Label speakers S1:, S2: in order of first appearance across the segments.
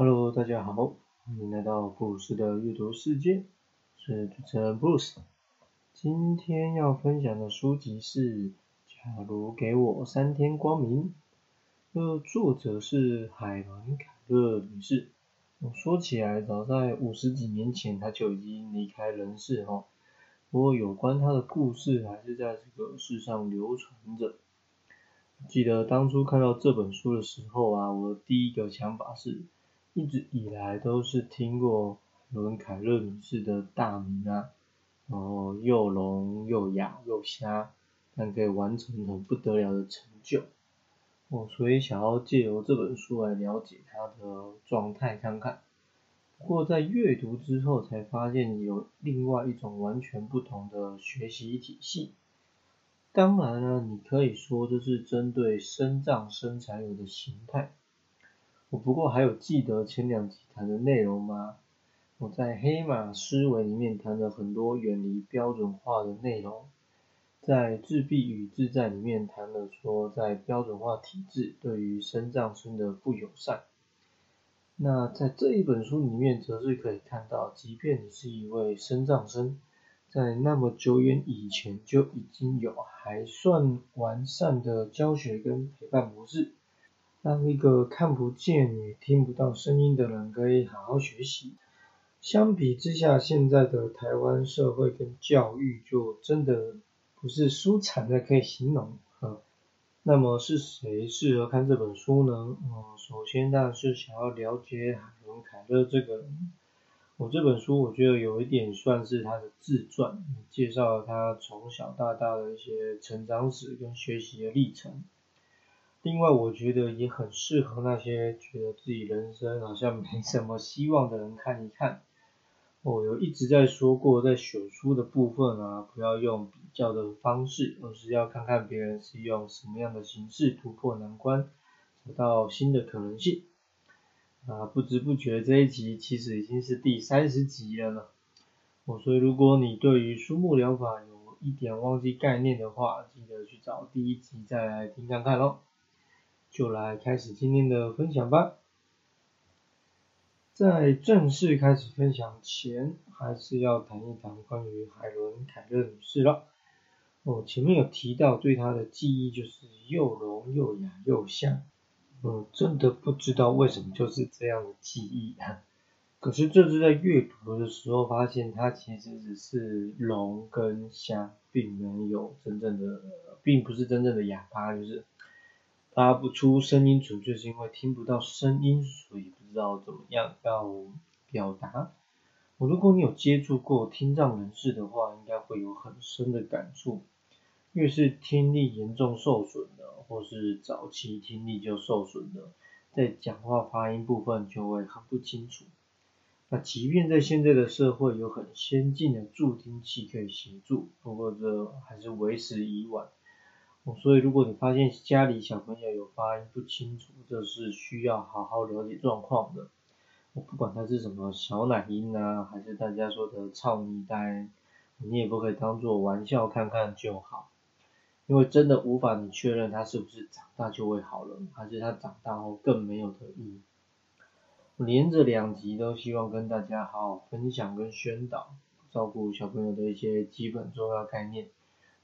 S1: Hello，大家好，欢迎来到布鲁斯的阅读世界，是主持人布鲁斯。今天要分享的书籍是《假如给我三天光明》，呃，作者是海伦凯勒女士。说起来，早在五十几年前，她就已经离开人世哈。不过，有关她的故事还是在这个世上流传着。记得当初看到这本书的时候啊，我的第一个想法是，一直以来都是听过伦凯勒女士的大名啊，然后又聋又哑又瞎，但可以完成很不得了的成就，我所以想要借由这本书来了解她的状态看看。不过在阅读之后才发现有另外一种完全不同的学习体系。当然了，你可以说这是针对身障生才有的形态。我不过还有记得前两集谈的内容吗？我在黑马思维里面谈了很多远离标准化的内容，在自闭与自在里面谈了说在标准化体制对于身障生的不友善。那在这一本书里面，则是可以看到，即便你是一位身障生。在那么久远以前就已经有还算完善的教学跟陪伴模式，让一个看不见也听不到声音的人可以好好学习。相比之下，现在的台湾社会跟教育就真的不是舒坦的可以形容。呃，那么是谁适合看这本书呢？嗯，首先当然是想要了解海伦凯勒这个人。我这本书我觉得有一点算是他的自传，介绍了他从小到大的一些成长史跟学习的历程。另外，我觉得也很适合那些觉得自己人生好像没什么希望的人看一看。我有一直在说过，在选书的部分啊，不要用比较的方式，而是要看看别人是用什么样的形式突破难关，找到新的可能性。啊，不知不觉这一集其实已经是第三十集了呢。我，所以如果你对于书目疗法有一点忘记概念的话，记得去找第一集再来听看看咯。就来开始今天的分享吧。在正式开始分享前，还是要谈一谈关于海伦凯勒女士了。哦，前面有提到对她的记忆就是又聋又哑又像。嗯，真的不知道为什么就是这样的记忆啊。可是这次在阅读的时候发现，它其实只是聋跟瞎，并没有真正的，并不是真正的哑巴，就是发不出声音，纯粹是因为听不到声音，所以不知道怎么样要表达。我如果你有接触过听障人士的话，应该会有很深的感触。越是听力严重受损的，或是早期听力就受损的，在讲话发音部分就会很不清楚。那即便在现在的社会有很先进的助听器可以协助，不过这还是为时已晚。所以如果你发现家里小朋友有发音不清楚，这是需要好好了解状况的。我不管他是什么小奶音啊，还是大家说的操你呆，你也不可以当做玩笑看看就好。因为真的无法你确认他是不是长大就会好了，还是他长大后更没有的意义。连着两集都希望跟大家好好分享跟宣导，照顾小朋友的一些基本重要概念。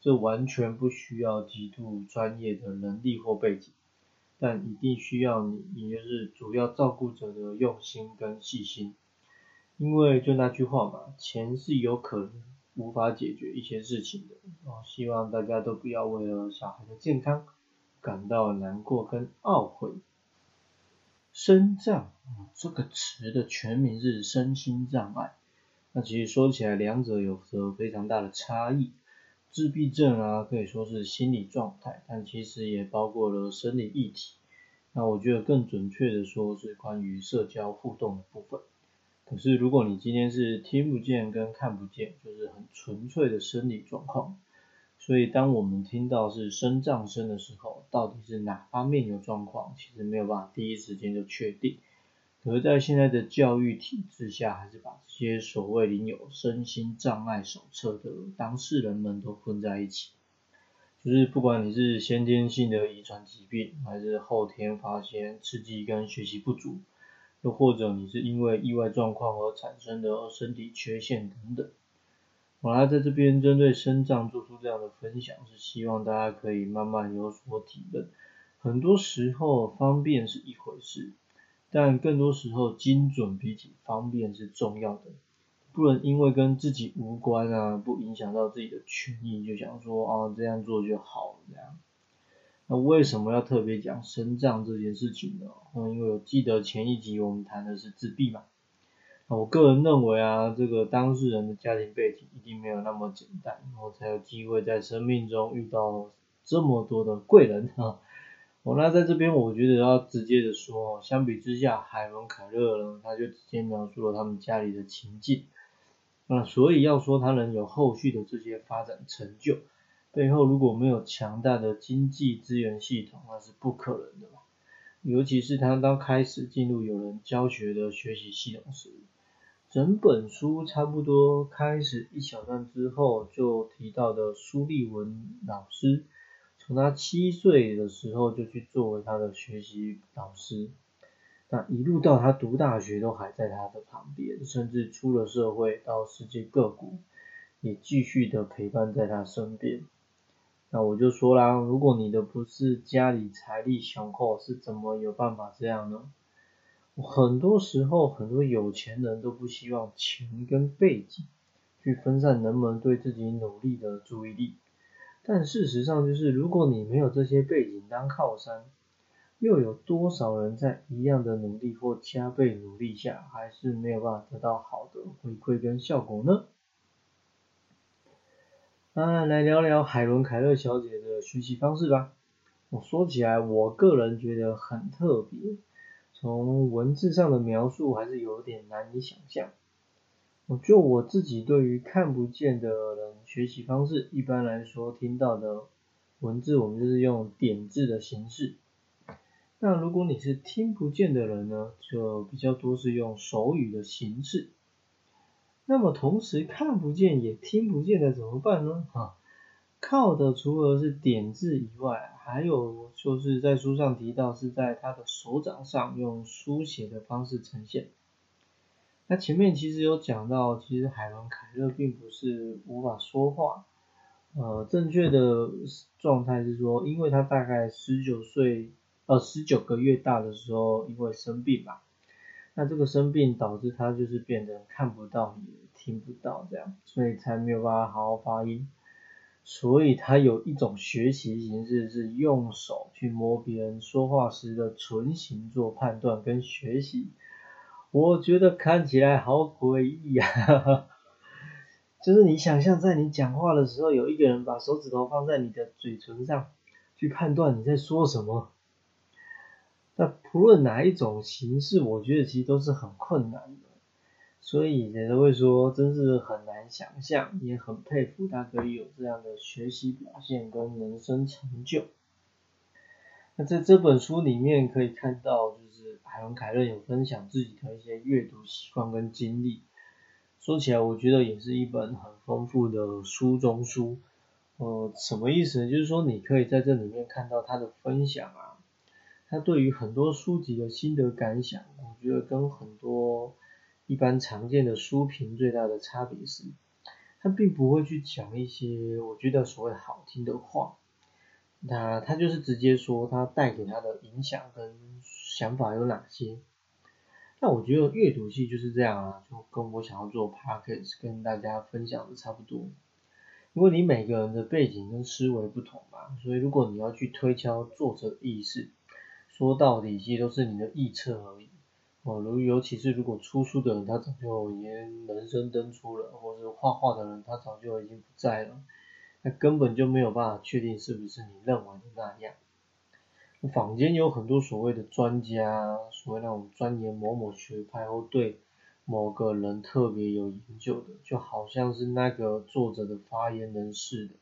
S1: 这完全不需要极度专业的能力或背景，但一定需要你，也就是主要照顾者的用心跟细心。因为就那句话嘛，钱是有可能。无法解决一些事情的哦，希望大家都不要为了小孩的健康感到难过跟懊悔。身障这个词的全名是身心障碍，那其实说起来两者有着非常大的差异。自闭症啊可以说是心理状态，但其实也包括了生理议题。那我觉得更准确的说是关于社交互动的部分。可是，如果你今天是听不见跟看不见，就是很纯粹的生理状况。所以，当我们听到是声障声的时候，到底是哪方面有状况，其实没有办法第一时间就确定。可是，在现在的教育体制下，还是把这些所谓领有身心障碍手册的当事人们都混在一起。就是不管你是先天性的遗传疾病，还是后天发现刺激跟学习不足。又或者你是因为意外状况而产生的身体缺陷等等。我来在这边针对身障做出这样的分享，是希望大家可以慢慢有所体认。很多时候方便是一回事，但更多时候精准比起方便是重要的。不能因为跟自己无关啊，不影响到自己的权益，就想说啊这样做就好了这样。那为什么要特别讲身障这件事情呢？嗯，因为我记得前一集我们谈的是自闭嘛。我个人认为啊，这个当事人的家庭背景一定没有那么简单，然后才有机会在生命中遇到这么多的贵人啊。我那在这边，我觉得要直接的说，相比之下，海伦凯勒呢，他就直接描述了他们家里的情境。那所以要说他能有后续的这些发展成就，背后如果没有强大的经济资源系统，那是不可能的。尤其是他当开始进入有人教学的学习系统时，整本书差不多开始一小段之后，就提到的苏立文老师，从他七岁的时候就去作为他的学习老师。那一路到他读大学都还在他的旁边，甚至出了社会到世界各国，也继续的陪伴在他身边。那我就说啦，如果你的不是家里财力雄厚，是怎么有办法这样呢？很多时候，很多有钱人都不希望钱跟背景去分散人们对自己努力的注意力。但事实上就是，如果你没有这些背景当靠山，又有多少人在一样的努力或加倍努力下，还是没有办法得到好的回馈跟效果呢？啊，来聊聊海伦凯勒小姐的学习方式吧。我说起来，我个人觉得很特别，从文字上的描述还是有点难以想象。我就我自己对于看不见的人学习方式，一般来说听到的文字，我们就是用点字的形式。那如果你是听不见的人呢，就比较多是用手语的形式。那么同时看不见也听不见的怎么办呢？啊，靠的除了是点字以外，还有就是在书上提到是在他的手掌上用书写的方式呈现。那前面其实有讲到，其实海伦凯勒并不是无法说话，呃，正确的状态是说，因为他大概十九岁。呃，十九个月大的时候，因为生病吧，那这个生病导致他就是变得看不到也听不到这样，所以才没有办法好好发音。所以他有一种学习形式是用手去摸别人说话时的唇形做判断跟学习。我觉得看起来好诡异啊，就是你想象在你讲话的时候，有一个人把手指头放在你的嘴唇上，去判断你在说什么。那不论哪一种形式，我觉得其实都是很困难的，所以人都会说，真是很难想象，也很佩服他可以有这样的学习表现跟人生成就。那在这本书里面可以看到，海伦凯勒有分享自己的一些阅读习惯跟经历，说起来我觉得也是一本很丰富的书中书。呃，什么意思呢？就是说你可以在这里面看到他的分享啊。他对于很多书籍的心得感想，我觉得跟很多一般常见的书评最大的差别是，他并不会去讲一些我觉得所谓好听的话，那他就是直接说他带给他的影响跟想法有哪些。那我觉得阅读系就是这样啊，就跟我想要做 podcast 跟大家分享的差不多，因为你每个人的背景跟思维不同嘛，所以如果你要去推敲作者意识。说到底，其实都是你的臆测而已。哦，如尤其是如果出书的人，他早就已经人生登出了，或者画画的人，他早就已经不在了，那根本就没有办法确定是不是你认为的那样。坊间有很多所谓的专家，所谓那种钻研某某学派或对某个人特别有研究的，就好像是那个作者的发言人似的。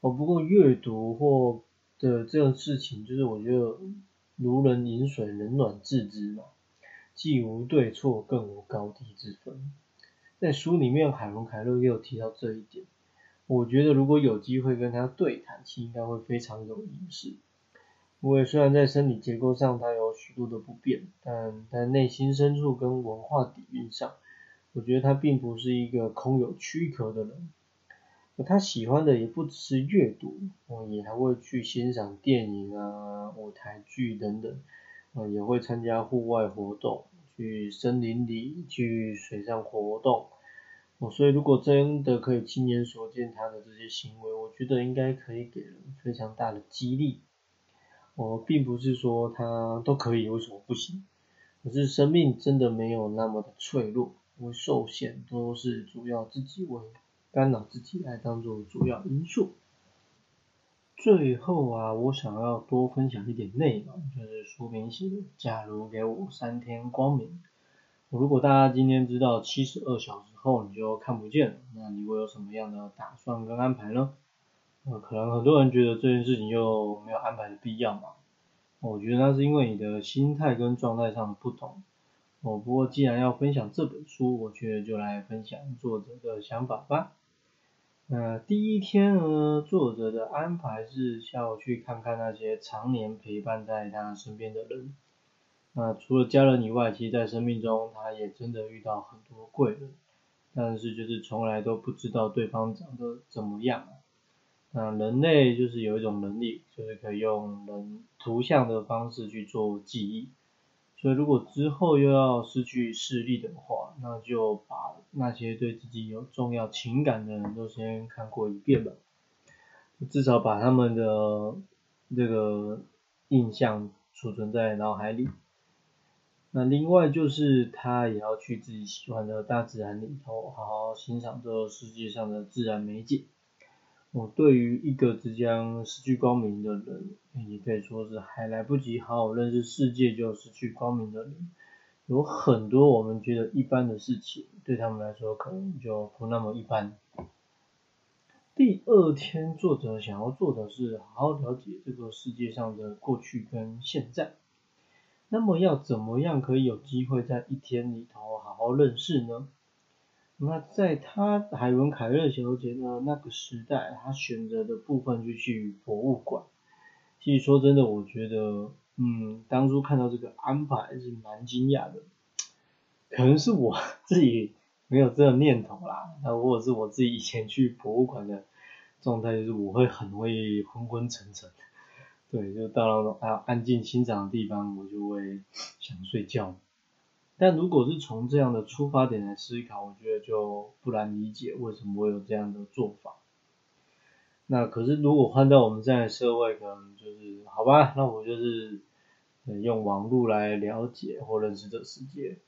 S1: 哦，不过阅读或的这种事情，就是我觉得如人饮水，冷暖自知嘛，既无对错，更无高低之分。在书里面，海伦凯勒也有提到这一点。我觉得如果有机会跟他对谈，其实应该会非常有意思。因为虽然在生理结构上它有许多的不便，但在内心深处跟文化底蕴上，我觉得他并不是一个空有躯壳的人。他喜欢的也不只是阅读，哦，也还会去欣赏电影啊、舞台剧等等，啊，也会参加户外活动，去森林里、去水上活动。哦，所以如果真的可以亲眼所见他的这些行为，我觉得应该可以给人非常大的激励。我并不是说他都可以，为什么不行？可是生命真的没有那么的脆弱，为受限，都是主要自己为。干扰自己来当做主要因素。最后啊，我想要多分享一点内容，就是书名写的“假如给我三天光明”。如果大家今天知道七十二小时后你就看不见了，那你会有什么样的打算跟安排呢？呃，可能很多人觉得这件事情就没有安排的必要嘛。我觉得那是因为你的心态跟状态上的不同。哦，不过既然要分享这本书，我觉得就来分享作者的想法吧。那第一天呢，作者的安排是下午去看看那些常年陪伴在他身边的人。那除了家人以外，其实在生命中他也真的遇到很多贵人，但是就是从来都不知道对方长得怎么样。那人类就是有一种能力，就是可以用人图像的方式去做记忆。所以如果之后又要失去视力的话，那就把那些对自己有重要情感的人都先看过一遍吧，至少把他们的这个印象储存在脑海里。那另外就是他也要去自己喜欢的大自然里头，好好欣赏这个世界上的自然美景。我对于一个即将失去光明的人，也可以说是还来不及好好认识世界就失去光明的人，有很多我们觉得一般的事情，对他们来说可能就不那么一般。第二天，作者想要做的是好好了解这个世界上的过去跟现在。那么要怎么样可以有机会在一天里头好好认识呢？那在他海伦凯勒小姐的那个时代，她选择的部分就去博物馆。其实说真的，我觉得，嗯，当初看到这个安排是蛮惊讶的。可能是我 自己没有这个念头啦，那或者是我自己以前去博物馆的状态，就是我会很会昏昏沉沉。对，就到那种还要安静欣赏的地方，我就会想睡觉。但如果是从这样的出发点来思考，我觉得就不难理解为什么会有这样的做法。那可是如果换到我们现在社会，可能就是好吧，那我就是用网络来了解或认识这世界。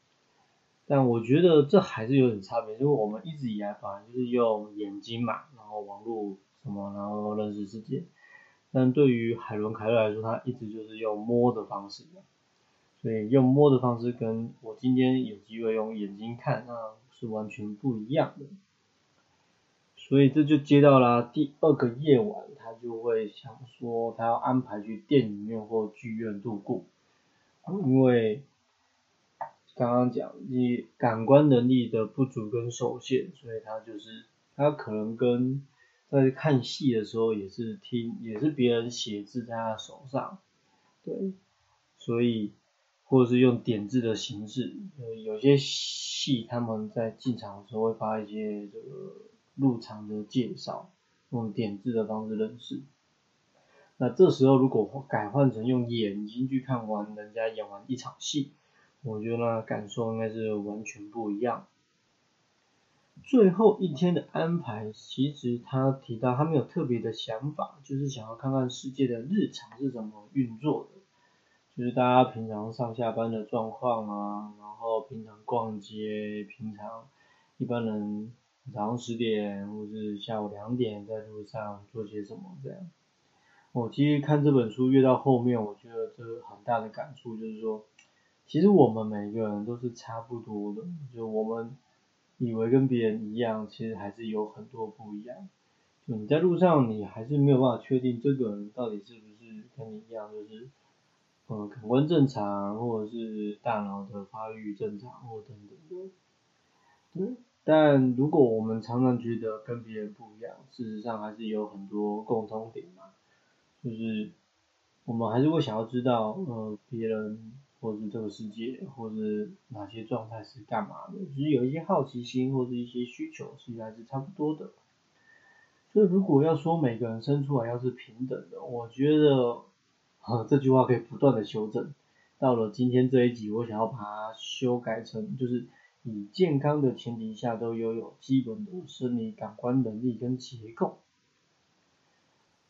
S1: 但我觉得这还是有点差别，因为我们一直以来反正就是用眼睛嘛，然后网络什么，然后认识世界。但对于海伦凯勒来说，他一直就是用摸的方式。所以用摸的方式跟我今天有机会用眼睛看，那是完全不一样的。所以这就接到了第二个夜晚，他就会想说他要安排去电影院或剧院度过，因为刚刚讲你感官能力的不足跟受限，所以他就是他可能跟在看戏的时候也是听也是别人写字在他手上，对，所以。或者是用点字的形式，呃，有些戏他们在进场的时候会发一些这个入场的介绍，用点字的方式认识。那这时候如果改换成用眼睛去看完人家演完一场戏，我觉得那感受应该是完全不一样。最后一天的安排，其实他提到他没有特别的想法，就是想要看看世界的日常是怎么运作的。就是大家平常上下班的状况啊，然后平常逛街，平常一般人早上十点或是下午两点在路上做些什么这样。我其实看这本书越到后面，我觉得这很大的感触就是说，其实我们每个人都是差不多的，就我们以为跟别人一样，其实还是有很多不一样。就你在路上，你还是没有办法确定这个人到底是不是跟你一样，就是。呃，感官正常，或者是大脑的发育正常，或等等的。对，但如果我们常常觉得跟别人不一样，事实上还是有很多共通点嘛。就是我们还是会想要知道，呃，别人或是这个世界，或是哪些状态是干嘛的，就是有一些好奇心或者一些需求，其实还是差不多的。所以如果要说每个人生出来要是平等的，我觉得，这句话可以不断的修正。到了今天这一集，我想要把它修改成，就是以健康的前提下都拥有基本的生理感官能力跟结构。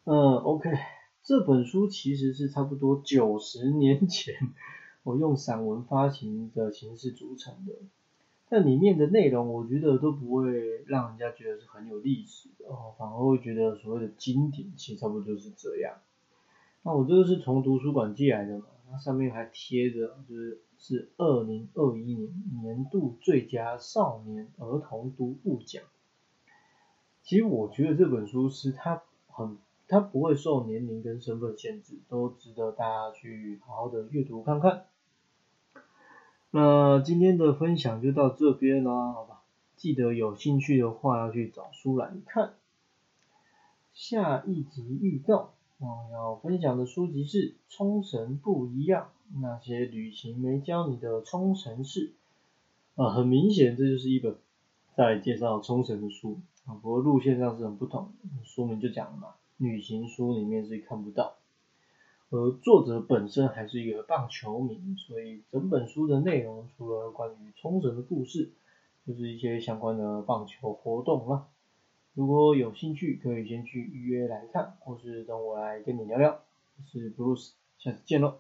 S1: 嗯，OK，这本书其实是差不多九十年前我用散文发行的形式组成的，但里面的内容我觉得都不会让人家觉得是很有历史哦，反而会觉得所谓的经典，其实差不多就是这样。那我这个是从图书馆借来的嘛，它上面还贴着就是是二零二一年年度最佳少年儿童读物奖。其实我觉得这本书是它很。它不会受年龄跟身份限制，都值得大家去好好的阅读看看。那今天的分享就到这边啦，好吧？记得有兴趣的话要去找书来看。下一集预告，我要分享的书籍是《冲绳不一样：那些旅行没教你的冲绳事》。啊，很明显这就是一本在介绍冲绳的书啊，不过路线上是很不同，书名就讲了嘛。旅行书里面是看不到，而作者本身还是一个棒球迷，所以整本书的内容除了关于冲绳的故事，就是一些相关的棒球活动了。如果有兴趣，可以先去预约来看，或是等我来跟你聊聊。我是 Bruce，下次见喽。